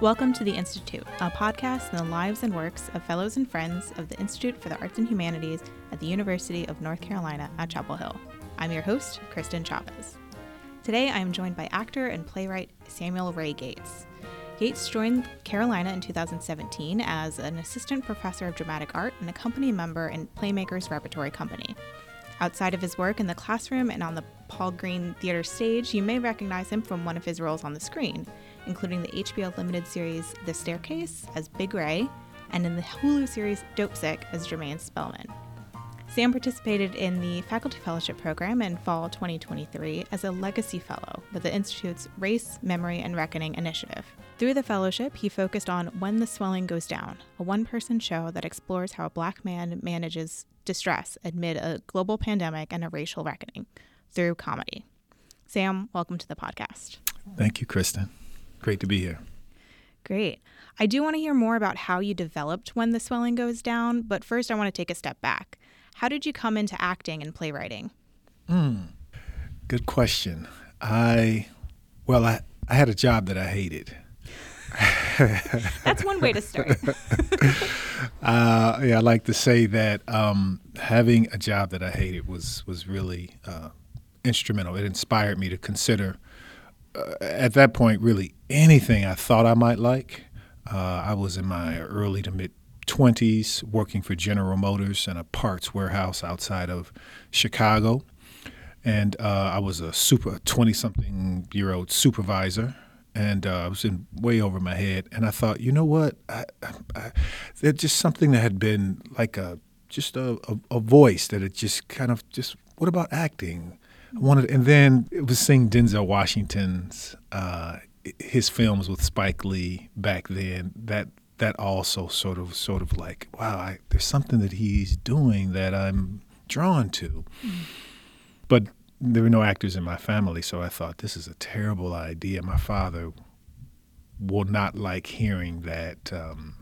Welcome to The Institute, a podcast in the lives and works of fellows and friends of the Institute for the Arts and Humanities at the University of North Carolina at Chapel Hill. I'm your host, Kristen Chavez. Today I am joined by actor and playwright Samuel Ray Gates. Gates joined Carolina in 2017 as an assistant professor of dramatic art and a company member in Playmakers Repertory Company. Outside of his work in the classroom and on the Paul Green Theater stage, you may recognize him from one of his roles on the screen, including the HBO limited series The Staircase as Big Ray, and in the Hulu series Dopesick as Jermaine Spellman. Sam participated in the Faculty Fellowship Program in fall 2023 as a Legacy Fellow with the Institute's Race, Memory, and Reckoning initiative. Through the fellowship, he focused on When the Swelling Goes Down, a one person show that explores how a black man manages distress amid a global pandemic and a racial reckoning through comedy. Sam, welcome to the podcast. Thank you, Kristen. Great to be here. Great. I do want to hear more about how you developed When the Swelling Goes Down, but first I want to take a step back. How did you come into acting and playwriting? Mm, good question. I, well, I, I had a job that I hated. That's one way to start. uh, yeah, I like to say that um, having a job that I hated was was really uh, instrumental. It inspired me to consider, uh, at that point, really anything I thought I might like. Uh, I was in my early to mid 20s working for General Motors in a parts warehouse outside of Chicago. And uh, I was a super 20 something year old supervisor. And uh, I was in way over my head. And I thought, you know what? I, I, there's just something that had been like a just a, a, a voice that had just kind of just, what about acting? I wanted, and then it was seeing Denzel Washington's uh, his films with Spike Lee back then. That that also sort of sort of like wow I, there's something that he's doing that i'm drawn to mm. but there were no actors in my family so i thought this is a terrible idea my father will not like hearing that um,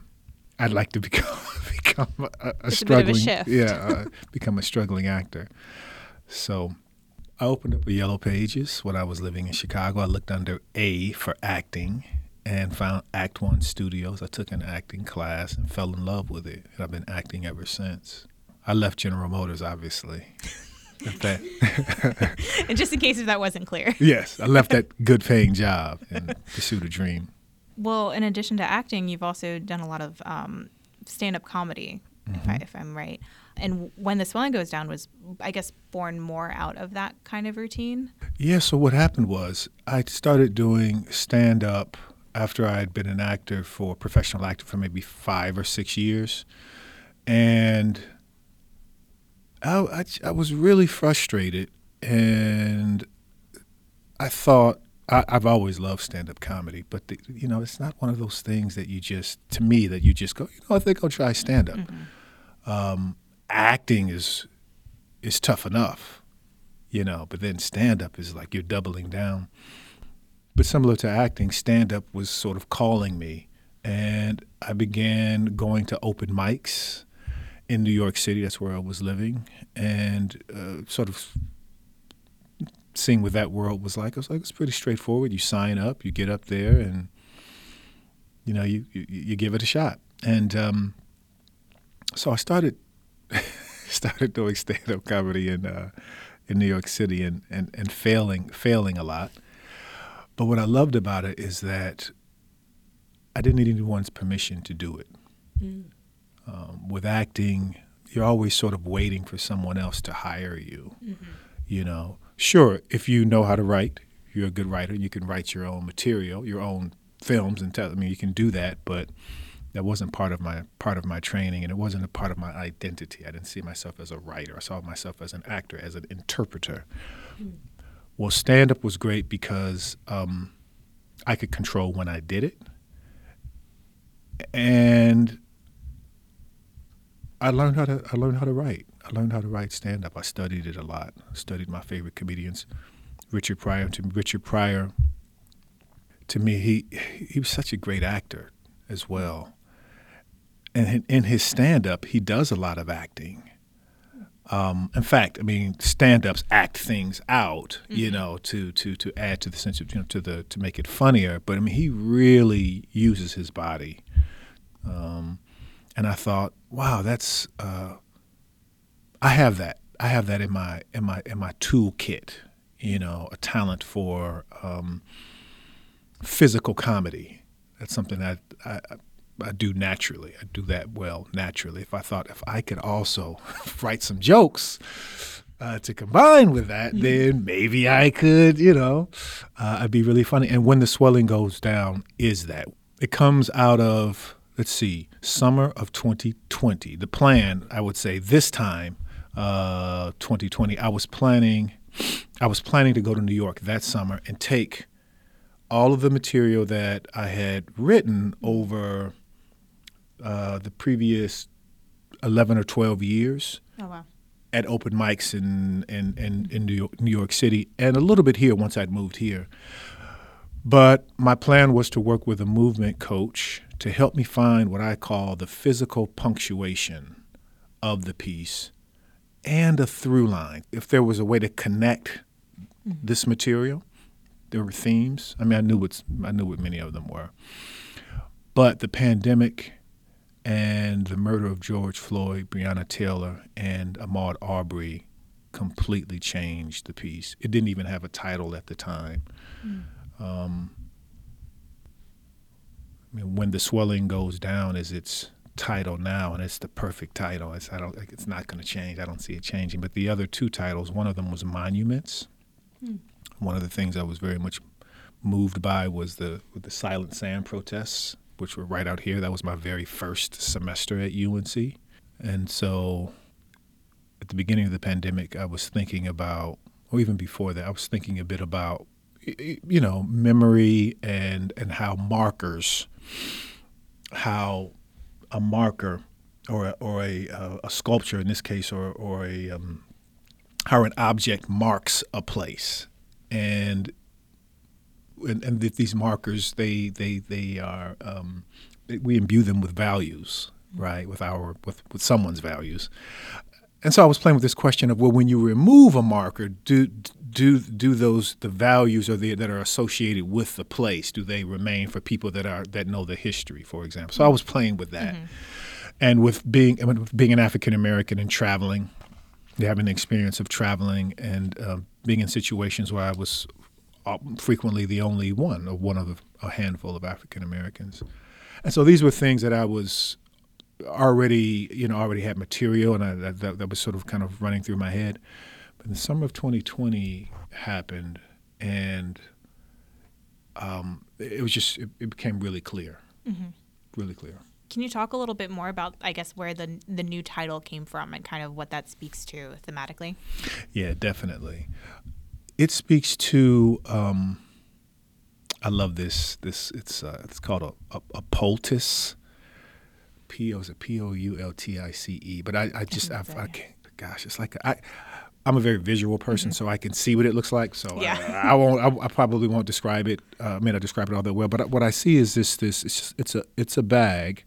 i'd like to become become a, a struggling a yeah uh, become a struggling actor so I opened up a Yellow Pages when I was living in Chicago. I looked under A for acting, and found Act One Studios. I took an acting class and fell in love with it, and I've been acting ever since. I left General Motors, obviously. and just in case if that wasn't clear. yes, I left that good paying job and pursued a dream. Well, in addition to acting, you've also done a lot of um, stand up comedy, mm-hmm. if, I, am right. And when the swelling goes down was, I guess, born more out of that kind of routine. Yeah. So what happened was I started doing stand up after I had been an actor for professional actor for maybe five or six years, and I, I, I was really frustrated, and I thought I, have always loved stand up comedy, but the, you know it's not one of those things that you just to me that you just go you know I think I'll try stand up. Mm-hmm. Um, acting is is tough enough, you know, but then stand up is like you're doubling down. But similar to acting, stand up was sort of calling me. And I began going to open mics in New York City. That's where I was living. And uh, sort of seeing what that world was like. I was like, it's pretty straightforward. You sign up, you get up there, and you know, you you, you give it a shot. And um, so I started started doing stand up comedy in uh, in New York City and, and, and failing failing a lot. But what I loved about it is that I didn't need anyone's permission to do it. Mm. Um, with acting, you're always sort of waiting for someone else to hire you. Mm-hmm. You know, sure, if you know how to write, you're a good writer. You can write your own material, your own films, and tell. I mean, you can do that, but that wasn't part of my part of my training, and it wasn't a part of my identity. I didn't see myself as a writer. I saw myself as an actor, as an interpreter. Mm. Well, stand up was great because um, I could control when I did it. And I learned how to I learned how to write. I learned how to write stand up. I studied it a lot. I studied my favorite comedians. Richard Pryor to Richard Pryor to me he he was such a great actor as well. And in his stand up he does a lot of acting. Um, in fact, I mean, stand-ups act things out, mm-hmm. you know, to to to add to the sense of you know to the to make it funnier. But I mean, he really uses his body, um, and I thought, wow, that's uh, I have that. I have that in my in my in my toolkit. You know, a talent for um, physical comedy. That's something that I, I I do naturally. I do that well naturally. If I thought if I could also write some jokes uh, to combine with that, mm-hmm. then maybe I could, you know, uh, I'd be really funny. And when the swelling goes down, is that it comes out of let's see, summer of 2020. The plan, I would say, this time, uh, 2020, I was planning, I was planning to go to New York that summer and take all of the material that I had written over uh, the previous 11 or 12 years oh, wow. at open mics in, in, in, in New, York, New York City and a little bit here once I'd moved here. But my plan was to work with a movement coach to help me find what I call the physical punctuation of the piece and a through line. If there was a way to connect mm-hmm. this material, there were themes. I mean, I knew what I knew what many of them were, but the pandemic and the murder of George Floyd, Breonna Taylor, and Ahmaud Arbery completely changed the piece. It didn't even have a title at the time. Mm. Um, I mean, when the swelling goes down is its title now, and it's the perfect title. It's I don't it's not going to change. I don't see it changing. But the other two titles, one of them was monuments. Mm. One of the things I was very much moved by was the the Silent Sam protests which were right out here. That was my very first semester at UNC. And so at the beginning of the pandemic, I was thinking about, or even before that, I was thinking a bit about, you know, memory and, and how markers, how a marker or a, or a, a sculpture in this case, or, or a, um, how an object marks a place. And and, and these markers they they they are um, we imbue them with values right? With our with, with someone's values. And so I was playing with this question of well when you remove a marker do do do those the values are the, that are associated with the place? Do they remain for people that are that know the history for example? So I was playing with that. Mm-hmm. and with being with being an African American and traveling having the experience of traveling and uh, being in situations where I was frequently the only one, or one of a handful of African Americans. And so these were things that I was already, you know, already had material, and I, that, that was sort of kind of running through my head. But the summer of 2020 happened, and um, it was just it, it became really clear, mm-hmm. really clear. Can you talk a little bit more about, I guess, where the the new title came from and kind of what that speaks to thematically? Yeah, definitely it speaks to. Um, I love this. This it's uh, it's called a, a, a poultice. P O is P O U L T I C E. But I, I just I, I can't. Gosh, it's like I. I'm a very visual person, mm-hmm. so I can see what it looks like. So yeah. I, I won't. I, I, probably won't describe it. Uh, I may not describe it all that well, but what I see is this. This it's, just, it's a it's a bag,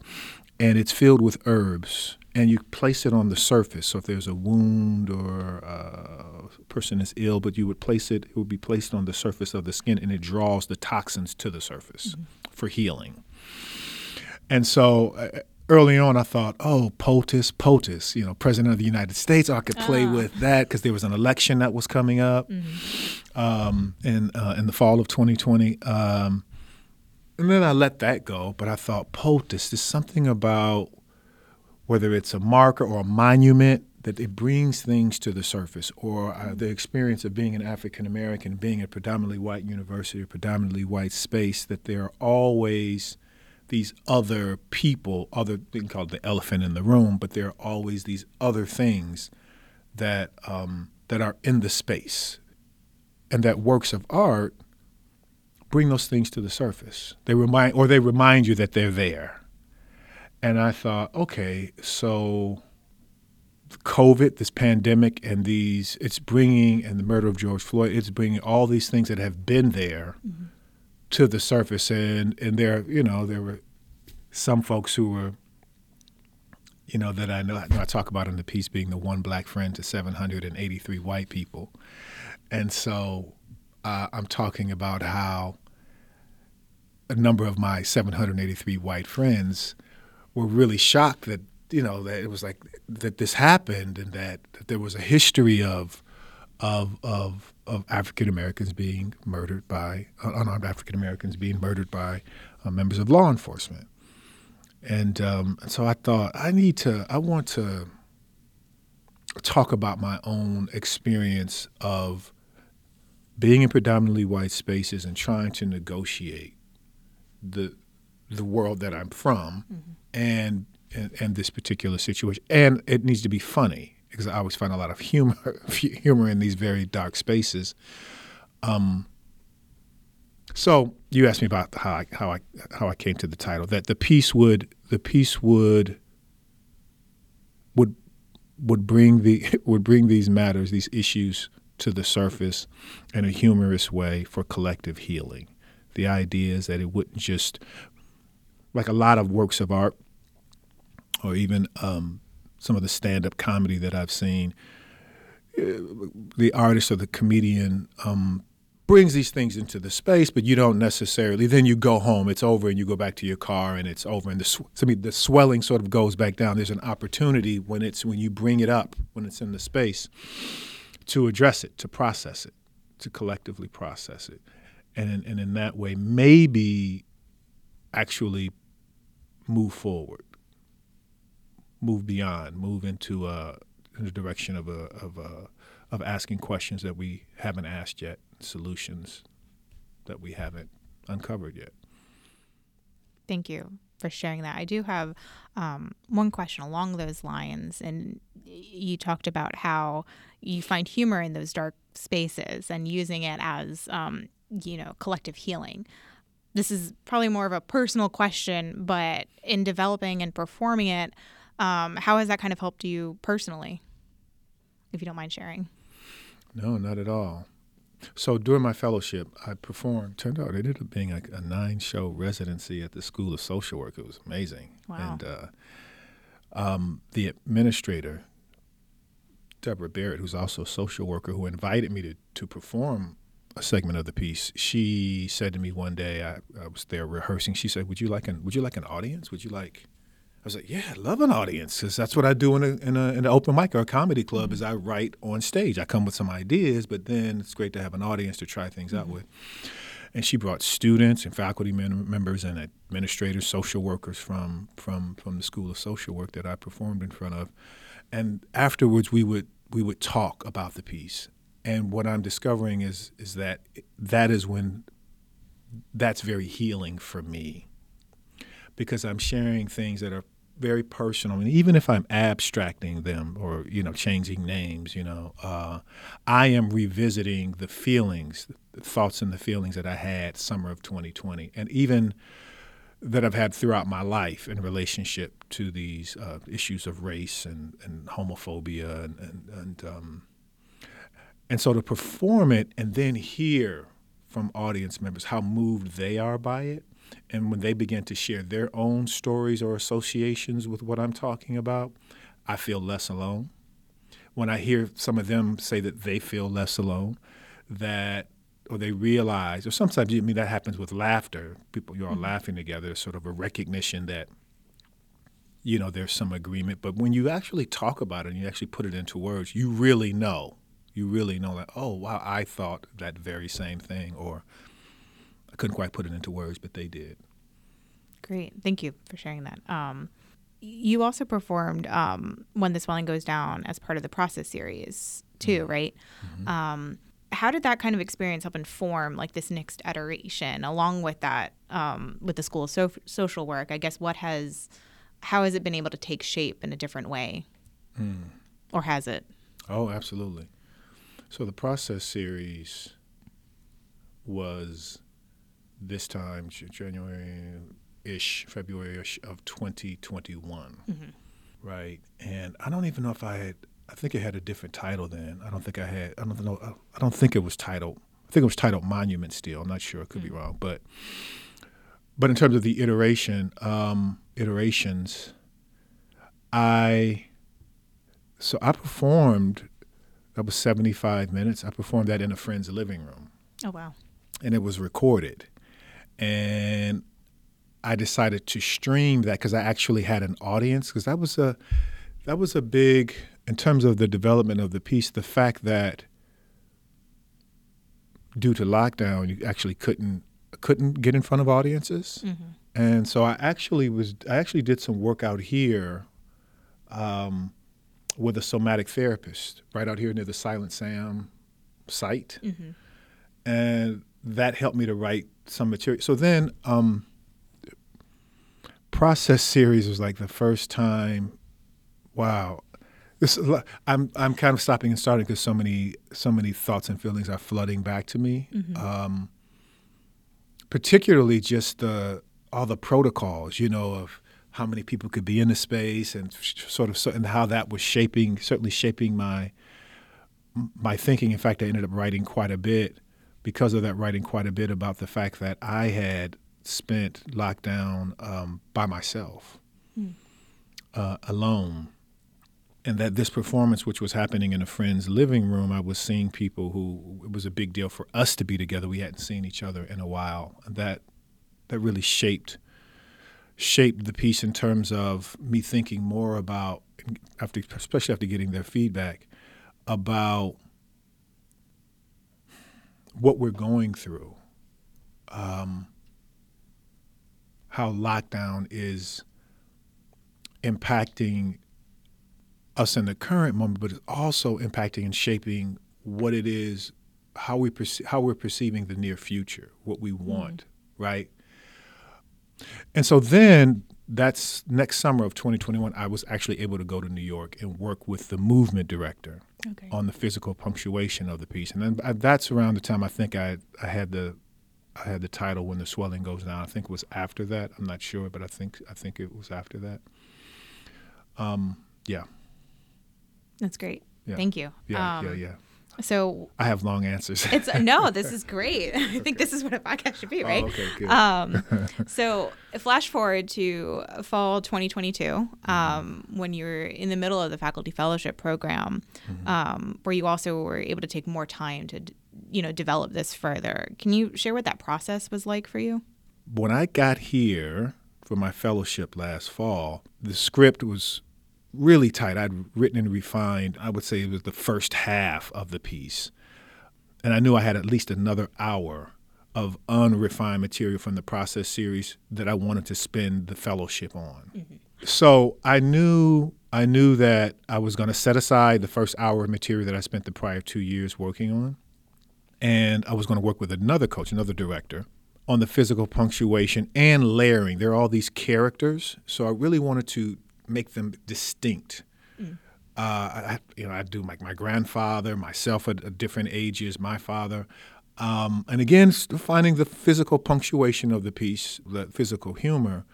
and it's filled with herbs and you place it on the surface. So if there's a wound or a person is ill, but you would place it, it would be placed on the surface of the skin, and it draws the toxins to the surface mm-hmm. for healing. And so uh, early on, I thought, oh, POTUS, POTUS, you know, President of the United States. I could play oh. with that because there was an election that was coming up mm-hmm. um, in uh, in the fall of 2020. Um, and then I let that go, but I thought POTUS. There's something about whether it's a marker or a monument, that it brings things to the surface, or uh, the experience of being an African American, being a predominantly white university, predominantly white space, that there are always these other people, other they called the elephant in the room, but there are always these other things that um, that are in the space, and that works of art bring those things to the surface. They remind, or they remind you that they're there and I thought, okay, so COVID, this pandemic, and these, it's bringing, and the murder of George Floyd, it's bringing all these things that have been there mm-hmm. to the surface. And, and there, you know, there were some folks who were you know, that I know, I talk about in the piece being the one black friend to 783 white people. And so uh, I'm talking about how a number of my 783 white friends were really shocked that, you know, that it was like that this happened and that, that there was a history of, of, of, of African Americans being murdered by, unarmed African Americans being murdered by uh, members of law enforcement. And, um, so I thought I need to, I want to talk about my own experience of being in predominantly white spaces and trying to negotiate the the world that I'm from mm-hmm. And, and, this particular situation. And it needs to be funny because I always find a lot of humor humor in these very dark spaces. Um, so you asked me about how I, how I how I came to the title. That the piece would the piece would would would bring the would bring these matters, these issues to the surface in a humorous way for collective healing. The idea is that it wouldn't just like a lot of works of art or even um, some of the stand-up comedy that I've seen. Uh, the artist or the comedian um, brings these things into the space, but you don't necessarily. Then you go home, it's over, and you go back to your car, and it's over, and the I mean, the swelling sort of goes back down. There's an opportunity when it's when you bring it up when it's in the space to address it, to process it, to collectively process it, and in, and in that way, maybe actually move forward, move beyond, move into a in the direction of a of a of asking questions that we haven't asked yet solutions that we haven't uncovered yet. Thank you for sharing that. I do have um, one question along those lines. And you talked about how you find humor in those dark spaces and using it as, um, you know, collective healing. This is probably more of a personal question, but in developing and performing it, um, how has that kind of helped you personally, if you don't mind sharing? No, not at all. So during my fellowship, I performed. Turned out it ended up being like a nine-show residency at the School of Social Work. It was amazing. Wow. And uh, um, the administrator, Deborah Barrett, who's also a social worker, who invited me to to perform a segment of the piece, she said to me one day, I, I was there rehearsing. She said, "Would you like an Would you like an audience? Would you like?" I was like, yeah, I love an audience because that's what I do in, a, in, a, in an open mic or a comedy club mm-hmm. is I write on stage. I come with some ideas, but then it's great to have an audience to try things mm-hmm. out with. And she brought students and faculty members and administrators, social workers from, from, from the School of Social Work that I performed in front of. And afterwards, we would, we would talk about the piece. And what I'm discovering is, is that that is when that's very healing for me because I'm sharing things that are very personal. and even if I'm abstracting them or you know changing names, you know, uh, I am revisiting the feelings, the thoughts and the feelings that I had summer of 2020, and even that I've had throughout my life in relationship to these uh, issues of race and, and homophobia and and and, um, and so to perform it and then hear from audience members how moved they are by it and when they begin to share their own stories or associations with what I'm talking about, I feel less alone. When I hear some of them say that they feel less alone, that or they realize, or sometimes I mean that happens with laughter. People you're all mm-hmm. laughing together, sort of a recognition that you know there's some agreement. But when you actually talk about it and you actually put it into words, you really know. You really know that, oh wow, I thought that very same thing, or I couldn't quite put it into words, but they did. Great. Thank you for sharing that. Um, you also performed um, When the Swelling Goes Down as part of the Process series, too, mm-hmm. right? Mm-hmm. Um, how did that kind of experience help inform like this next iteration along with that um, with the school of so- social work i guess what has how has it been able to take shape in a different way mm. or has it oh absolutely so the process series was this time, January ish, February ish of 2021. Mm-hmm. Right. And I don't even know if I had, I think it had a different title then. I don't think I had, I don't know, I don't think it was titled, I think it was titled Monument Steel. I'm not sure. I could mm-hmm. be wrong. But, but in terms of the iteration, um, iterations, I so I performed that was 75 minutes. I performed that in a friend's living room. Oh wow. And it was recorded. And I decided to stream that cuz I actually had an audience cuz that was a that was a big in terms of the development of the piece the fact that due to lockdown you actually couldn't couldn't get in front of audiences. Mm-hmm. And so I actually was I actually did some work out here um, with a somatic therapist right out here near the Silent Sam site, mm-hmm. and that helped me to write some material. So then, um, process series was like the first time. Wow, this I'm I'm kind of stopping and starting because so many so many thoughts and feelings are flooding back to me. Mm-hmm. Um, particularly just the all the protocols, you know, of how many people could be in the space and sort of and how that was shaping certainly shaping my my thinking. In fact i ended up writing quite a bit because of that writing quite a bit about the fact that i had spent lockdown um, by myself mm. uh, alone. And that this performance which was happening in a friend's living room i was seeing people who it was a big deal for us to be together. We hadn't seen each other in a while. And that that really shaped shaped the piece in terms of me thinking more about, after, especially after getting their feedback, about what we're going through, um, how lockdown is impacting us in the current moment, but it's also impacting and shaping what it is, how we perce- how we're perceiving the near future, what we want, mm-hmm. right? And so then that's next summer of 2021, I was actually able to go to New York and work with the movement director okay. on the physical punctuation of the piece. And then uh, that's around the time I think I, I had the I had the title when the swelling goes down. I think it was after that. I'm not sure, but I think I think it was after that. Um, yeah. That's great. Yeah. Thank you. Yeah, um, yeah, yeah. So I have long answers. it's no, this is great. I think this is what a podcast should be, right? Oh, okay, good. Um, so flash forward to fall 2022, mm-hmm. um, when you were in the middle of the faculty fellowship program, mm-hmm. um, where you also were able to take more time to, you know, develop this further. Can you share what that process was like for you? When I got here for my fellowship last fall, the script was really tight. I'd written and refined, I would say it was the first half of the piece. And I knew I had at least another hour of unrefined material from the process series that I wanted to spend the fellowship on. Mm-hmm. So I knew I knew that I was going to set aside the first hour of material that I spent the prior two years working on, and I was going to work with another coach, another director, on the physical punctuation and layering. There are all these characters, so I really wanted to make them distinct. Mm. Uh, I, you know, I do like my grandfather, myself at, at different ages, my father, um, and again, finding the physical punctuation of the piece, the physical humor.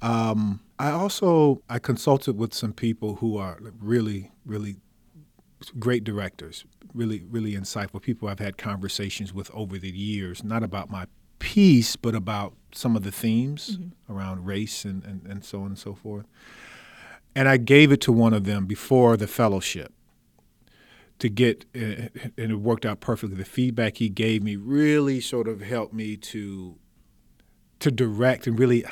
Um, I also I consulted with some people who are really, really great directors, really, really insightful people I've had conversations with over the years, not about my piece, but about some of the themes mm-hmm. around race and, and, and so on and so forth. And I gave it to one of them before the fellowship to get, and it worked out perfectly. The feedback he gave me really sort of helped me to to direct and really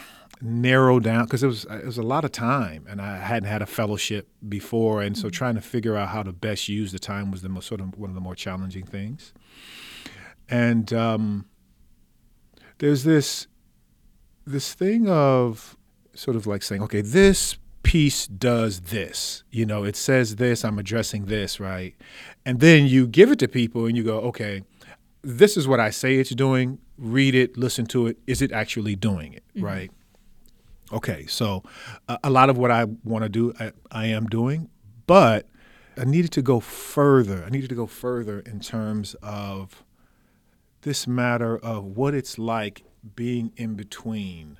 narrow down because it was it was a lot of time, and I hadn't had a fellowship before, and so mm-hmm. trying to figure out how to best use the time was the most sort of one of the more challenging things. And um, there's this this thing of sort of like saying, okay, this piece does this. You know, it says this, I'm addressing this, right? And then you give it to people and you go, okay, this is what I say it's doing. Read it, listen to it. Is it actually doing it, mm-hmm. right? Okay, so uh, a lot of what I want to do, I, I am doing, but I needed to go further. I needed to go further in terms of this matter of what it's like being in between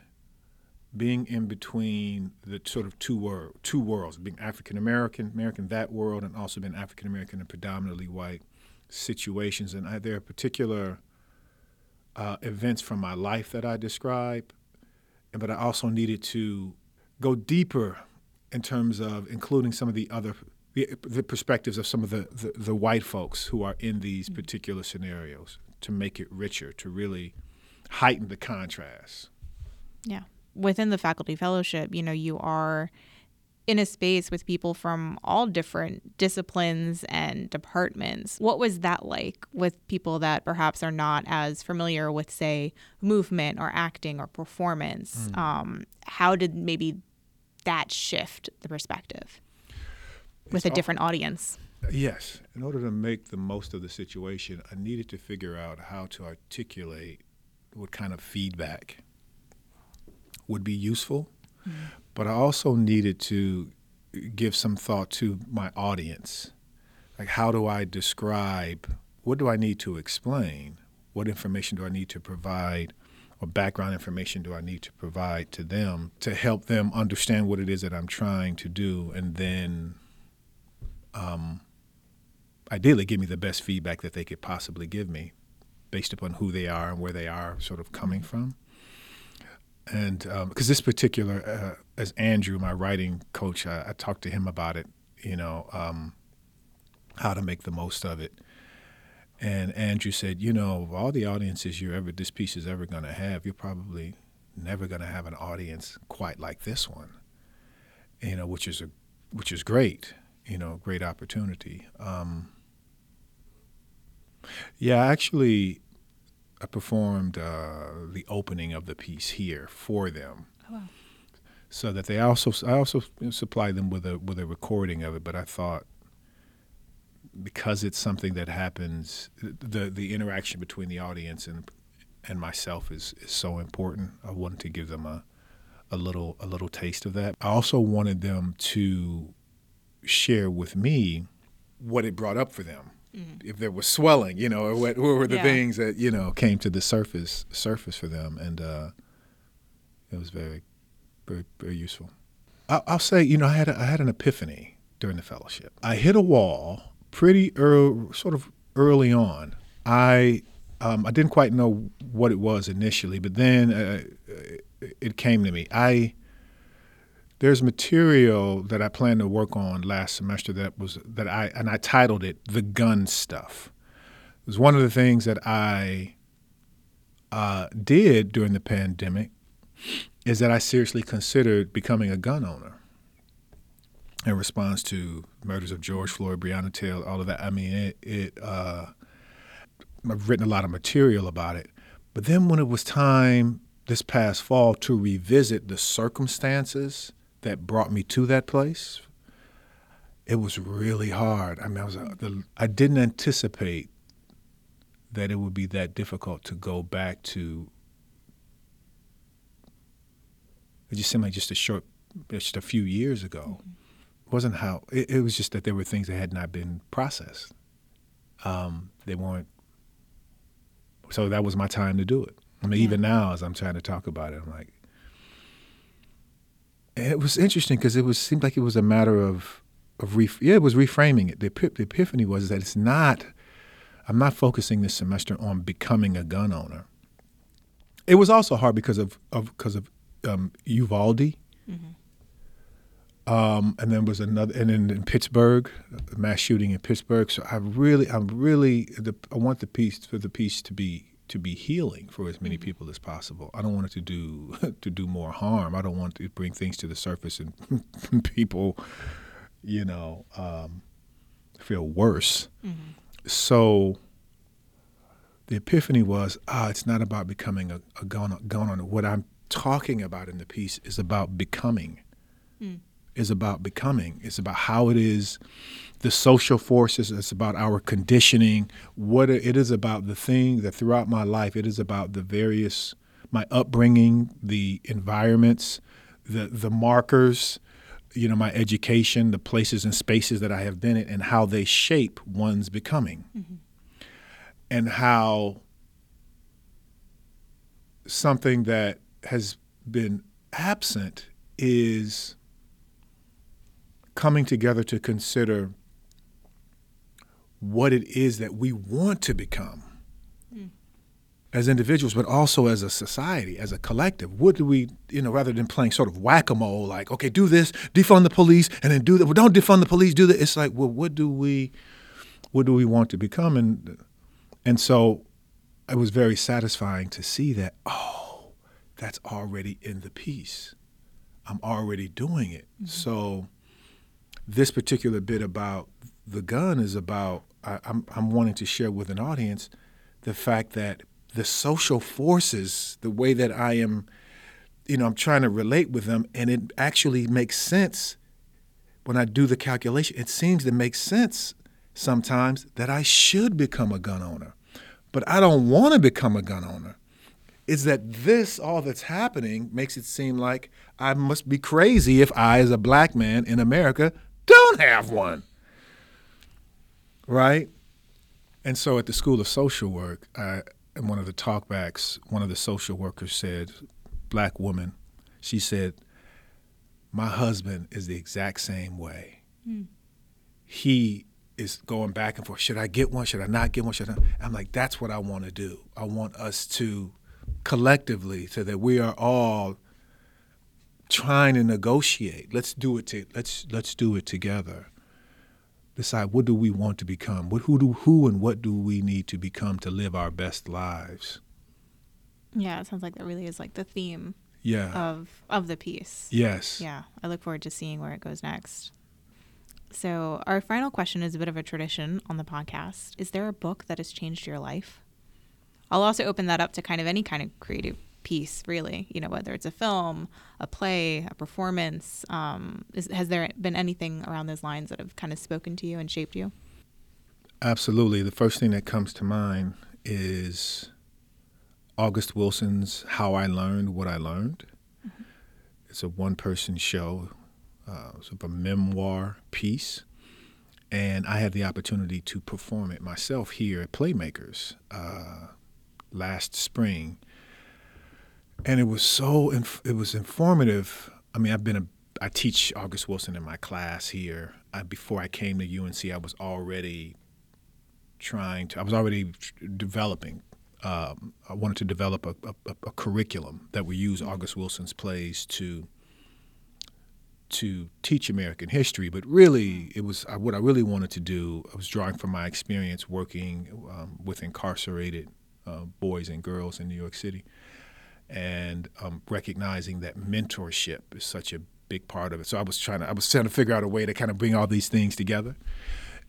being in between the sort of two world, two worlds, being African American, American that world, and also being African American and predominantly white situations. And I, there are particular uh, events from my life that I describe, but I also needed to go deeper in terms of including some of the other the, the perspectives of some of the, the, the, white folks who are in these mm-hmm. particular scenarios to make it richer, to really heighten the contrast. Yeah. Within the faculty fellowship, you know, you are in a space with people from all different disciplines and departments. What was that like with people that perhaps are not as familiar with, say, movement or acting or performance? Mm. Um, how did maybe that shift the perspective with it's a different all, audience? Yes. In order to make the most of the situation, I needed to figure out how to articulate what kind of feedback would be useful. Mm. But I also needed to give some thought to my audience. Like, how do I describe? What do I need to explain? What information do I need to provide? Or background information do I need to provide to them to help them understand what it is that I'm trying to do, and then, um, ideally, give me the best feedback that they could possibly give me, based upon who they are and where they are, sort of coming from and because um, this particular uh, as andrew my writing coach I, I, talked to him about it you know um, how to make the most of it. And andrew said you know of all the audiences you're ever this piece is ever going to have you're probably never going to have an audience quite like this one you know which is a which is great you know great opportunity. Um, yeah actually I performed uh, the opening of the piece here for them. Oh, wow. So that they also, I also supplied them with a with a recording of it. But I thought, because it's something that happens, the the interaction between the audience and and myself is is so important. I wanted to give them a a little a little taste of that. I also wanted them to share with me what it brought up for them Mm-hmm. If there was swelling, you know, or what, what were the yeah. things that you know came to the surface surface for them, and uh, it was very, very, very useful. I, will say, you know, I had a, I had an epiphany during the fellowship. I hit a wall pretty early, sort of early on. I um, I didn't quite know what it was initially, but then uh, it came to me. I there's material that I plan to work on last semester that was that I and I titled it "The Gun Stuff." It was one of the things that I uh, did during the pandemic is that I seriously considered becoming a gun owner in response to murders of George Floyd, Breonna Taylor, all of that. I mean, it. it uh, I've written a lot of material about it, but then when it was time this past fall to revisit the circumstances that brought me to that place, it was really hard. I mean, I was uh, the, I didn't anticipate that it would be that difficult to go back to. It just seemed like just a short, just a few years ago. Mm-hmm. It wasn't how it, it, was just that there were things that had not been processed. Um, they weren't. So that was my time to do it. I mean, yeah. even now, as I'm trying to talk about it, I'm like, it was interesting because it was seemed like it was a matter of of ref- yeah, it was reframing it. The, the epiphany was that it's not. I'm not focusing this semester on becoming a gun owner. It was also hard because of of because of um, Uvalde. Mm-hmm. Um, and then was another, and then in Pittsburgh, mass shooting in Pittsburgh. So I really, I'm really, the, I want the piece for the piece to be to be healing for as many mm-hmm. people as possible. I don't want it to do to do more harm. I don't want to bring things to the surface and people, you know, um, feel worse. Mm-hmm. So the epiphany was, ah, it's not about becoming a, a gun, gun on. What I'm talking about in the piece is about becoming. Mm. Is about becoming. It's about how it is the social forces. It's about our conditioning. What it is about the thing that throughout my life, it is about the various, my upbringing, the environments, the the markers, you know, my education, the places and spaces that I have been in, and how they shape one's becoming, mm-hmm. and how something that has been absent is coming together to consider what it is that we want to become. Mm. as individuals, but also as a society, as a collective. What do we, you know, rather than playing sort of whack a mole, like, okay, do this, defund the police, and then do that. Well, don't defund the police, do that. It's like, well, what do we, what do we want to become? And and so, it was very satisfying to see that. Oh, that's already in the piece. I'm already doing it. Mm-hmm. So, this particular bit about the gun is about I, I'm I'm wanting to share with an audience the fact that the social forces, the way that I am, you know, I'm trying to relate with them, and it actually makes sense when I do the calculation. It seems to make sense sometimes that I should become a gun owner, but I don't want to become a gun owner. Is that this, all that's happening, makes it seem like I must be crazy if I, as a black man in America, don't have one. Right? And so at the School of Social Work, I, in one of the talkbacks, one of the social workers said, black woman, she said, my husband is the exact same way. Mm. He is going back and forth. Should I get one? Should I not get one? Should I? I'm like, that's what I want to do. I want us to collectively, so that we are all trying to negotiate. Let's do it. To, let's let's do it together. Decide what do we want to become? What who do who and what do we need to become to live our best lives? Yeah it sounds like that really is like the theme yeah. of of the piece. Yes. Yeah i look forward to seeing where it goes next. So our final question is a bit of a tradition on the podcast. Is there a book that has changed your life i'll also open that up to kind of any kind of creative piece, really. You know, whether it's a film, a play, a performance. Um, is, has there been anything around those lines that have kind of spoken to you and shaped you? Absolutely. The first thing that comes to mind is August Wilson's How I Learned What I Learned. Mm-hmm. It's a one person show, uh, sort of a memoir piece. And I had the opportunity to perform it myself here at Playmakers uh, last spring and it was so inf- it was informative. I mean, I've been a I teach August Wilson in my class here. I, before I came to UNC, I was already trying to. I was already developing. Um, I wanted to develop a, a, a, curriculum that would use August Wilson's plays to to teach American history. But really, it was what I really wanted to do. I was drawing from my experience working um, with incarcerated uh, boys and girls in New York City and um, recognizing that mentorship is such a big part of it. So I was trying to I was trying to figure out a way to kind of bring all these things together,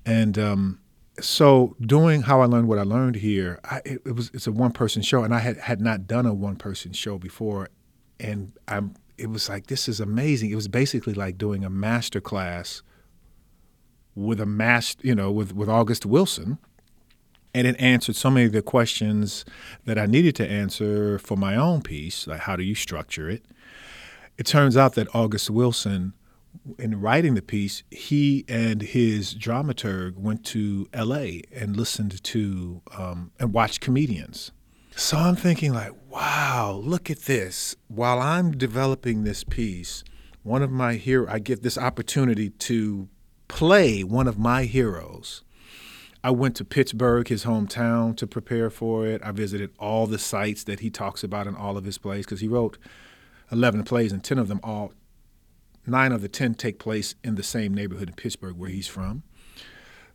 and um, so doing how I learned what I learned here, I, it, it, was it's a one person show, and I had had not done a one person show before, and I'm it was like this is amazing. It was basically like doing a master class with a master, you know, with with August Wilson and it answered so many of the questions that I needed to answer for my own piece, like how do you structure it. It turns out that August Wilson, in writing the piece, he and his dramaturg went to L.A. and listened to um, and watched comedians. So I'm thinking, like, wow, look at this. While I'm developing this piece, one of my hero, I get this opportunity to play one of my heroes I went to Pittsburgh, his hometown, to prepare for it. I visited all the sites that he talks about in all of his plays because he wrote 11 plays, and 10 of them all, nine of the 10 take place in the same neighborhood in Pittsburgh where he's from.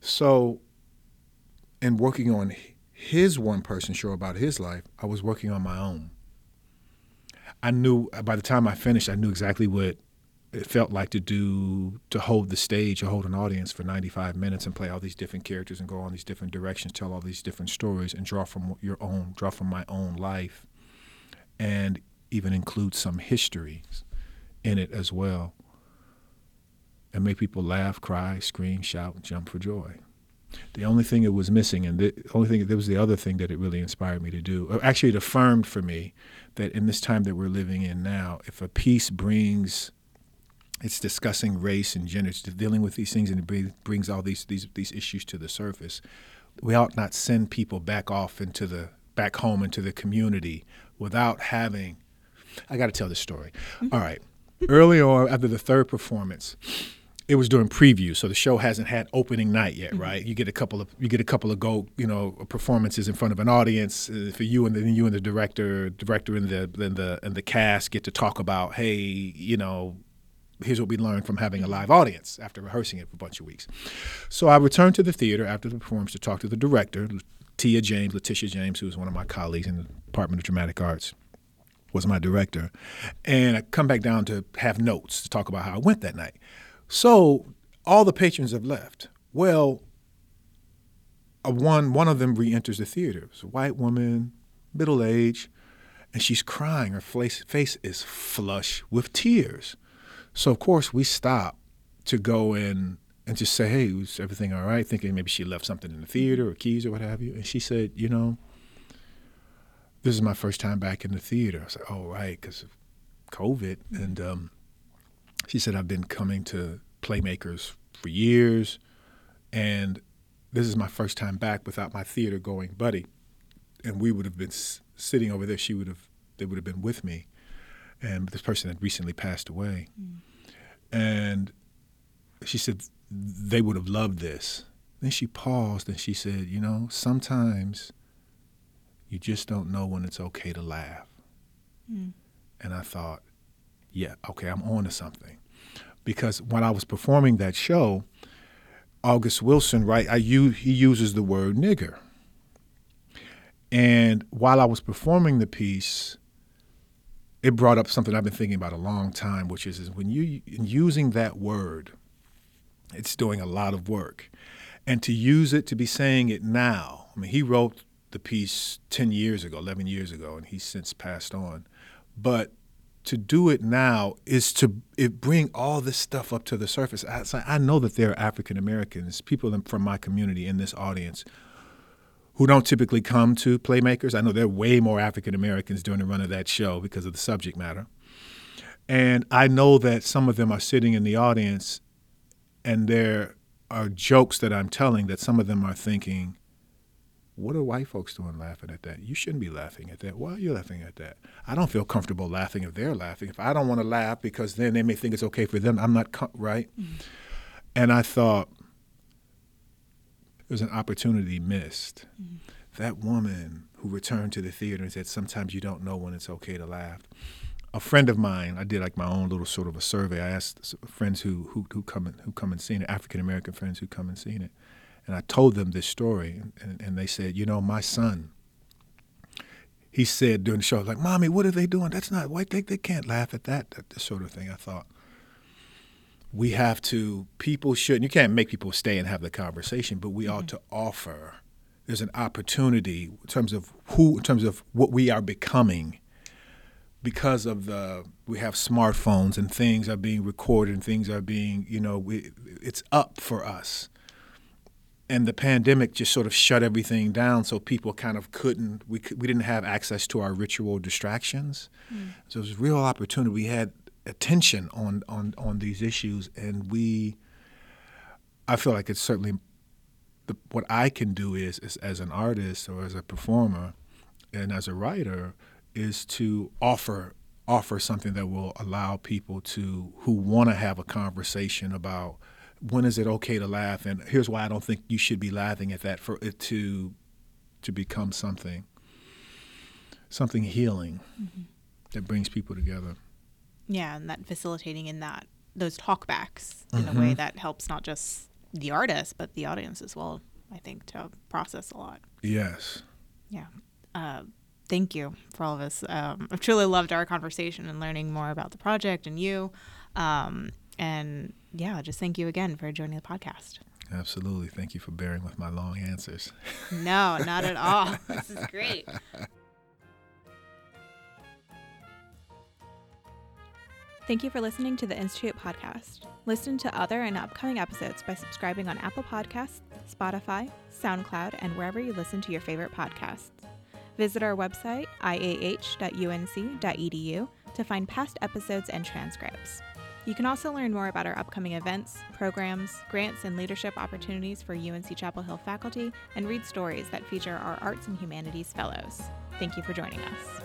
So, in working on his one person show about his life, I was working on my own. I knew by the time I finished, I knew exactly what it felt like to do to hold the stage or hold an audience for 95 minutes and play all these different characters and go on these different directions tell all these different stories and draw from your own draw from my own life and even include some histories in it as well and make people laugh cry scream shout jump for joy. The only thing it was missing and the only thing that was the other thing that it really inspired me to do uh, actually it affirmed for me that in this time that we're living in now if a piece brings it's discussing race and gender, it's dealing with these things, and it brings all these these these issues to the surface. We ought not send people back off into the back home into the community without having. I got to tell this story. Mm-hmm. All right, early on after the third performance, it was during preview, so the show hasn't had opening night yet, mm-hmm. right? You get a couple of you get a couple of go, you know, performances in front of an audience uh, for you, and then you and the director, director and the and the and the cast get to talk about, hey, you know, here's what we learned from having a live audience after rehearsing it for a bunch of weeks. So I returned to the theater after the performance to talk to the director, Tia James, Letitia James, who was one of my colleagues in the Department of Dramatic Arts was my director. And I come back down to have notes to talk about how I went that night. So all the patrons have left. Well, one one of them re-enters the theater. It's a white woman, middle age, and she's crying. Her face face is flush with tears. So of course we stop to go in and just say, "Hey, is everything all right?" Thinking maybe she left something in the theater or keys or what have you. And she said, "You know, this is my first time back in the theater." I was like, "Oh, right, because of COVID." And um, she said, I've been coming to Playmakers for years, and this is my first time back without my theater going buddy. And we would have been s- sitting over there. She would have, they would have been with me. And this person had recently passed away. Mm. And she said, they would have loved this. Then she paused and she said, You know, sometimes you just don't know when it's okay to laugh. Mm. And I thought, yeah, okay, I'm on to something. Because when I was performing that show, August Wilson, right, I use, he uses the word nigger. And while I was performing the piece, it brought up something I've been thinking about a long time, which is, is when you using that word, it's doing a lot of work. And to use it, to be saying it now, I mean, he wrote the piece 10 years ago, 11 years ago, and he's since passed on. But to do it now is to it bring all this stuff up to the surface. I, I know that there are African Americans, people from my community in this audience, who don't typically come to playmakers. I know there are way more African Americans during the run of that show because of the subject matter. And I know that some of them are sitting in the audience and there are jokes that I'm telling that some of them are thinking, what are white folks doing laughing at that? You shouldn't be laughing at that. Why are you laughing at that? I don't feel comfortable laughing if they're laughing. If I don't want to laugh because then they may think it's okay for them, I'm not com- right. Mm-hmm. And I thought there's an opportunity missed. Mm-hmm. That woman who returned to the theater and said, "Sometimes you don't know when it's okay to laugh." A friend of mine, I did like my own little sort of a survey. I asked friends who who, who come and, who come and seen it, African American friends who come and seen it and I told them this story, and, and they said, you know, my son, he said during the show, like, Mommy, what are they doing? That's not white. They, they can't laugh at that, that, that sort of thing. I thought, we have to, people shouldn't, you can't make people stay and have the conversation, but we mm-hmm. ought to offer. There's an opportunity in terms of who, in terms of what we are becoming because of the we have smartphones and things are being recorded and things are being you know we, it's up for us and the pandemic just sort of shut everything down so people kind of couldn't we, we didn't have access to our ritual distractions mm. so it was a real opportunity we had attention on on on these issues and we i feel like it's certainly the, what i can do is, is as an artist or as a performer and as a writer is to offer offer something that will allow people to who want to have a conversation about when is it okay to laugh? And here's why I don't think you should be laughing at that for it to to become something something healing mm-hmm. that brings people together. Yeah, and that facilitating in that those talkbacks in mm-hmm. a way mm-hmm. that helps not just the artist but the audience as well. I think to process a lot. Yes. Yeah. Uh, thank you for all of this. Um, I've truly loved our conversation and learning more about the project and you. Um, and yeah, just thank you again for joining the podcast. Absolutely. Thank you for bearing with my long answers. No, not at all. this is great. Thank you for listening to the Institute podcast. Listen to other and upcoming episodes by subscribing on Apple Podcasts, Spotify, SoundCloud, and wherever you listen to your favorite podcasts. Visit our website, iah.unc.edu, to find past episodes and transcripts. You can also learn more about our upcoming events, programs, grants, and leadership opportunities for UNC Chapel Hill faculty and read stories that feature our arts and humanities fellows. Thank you for joining us.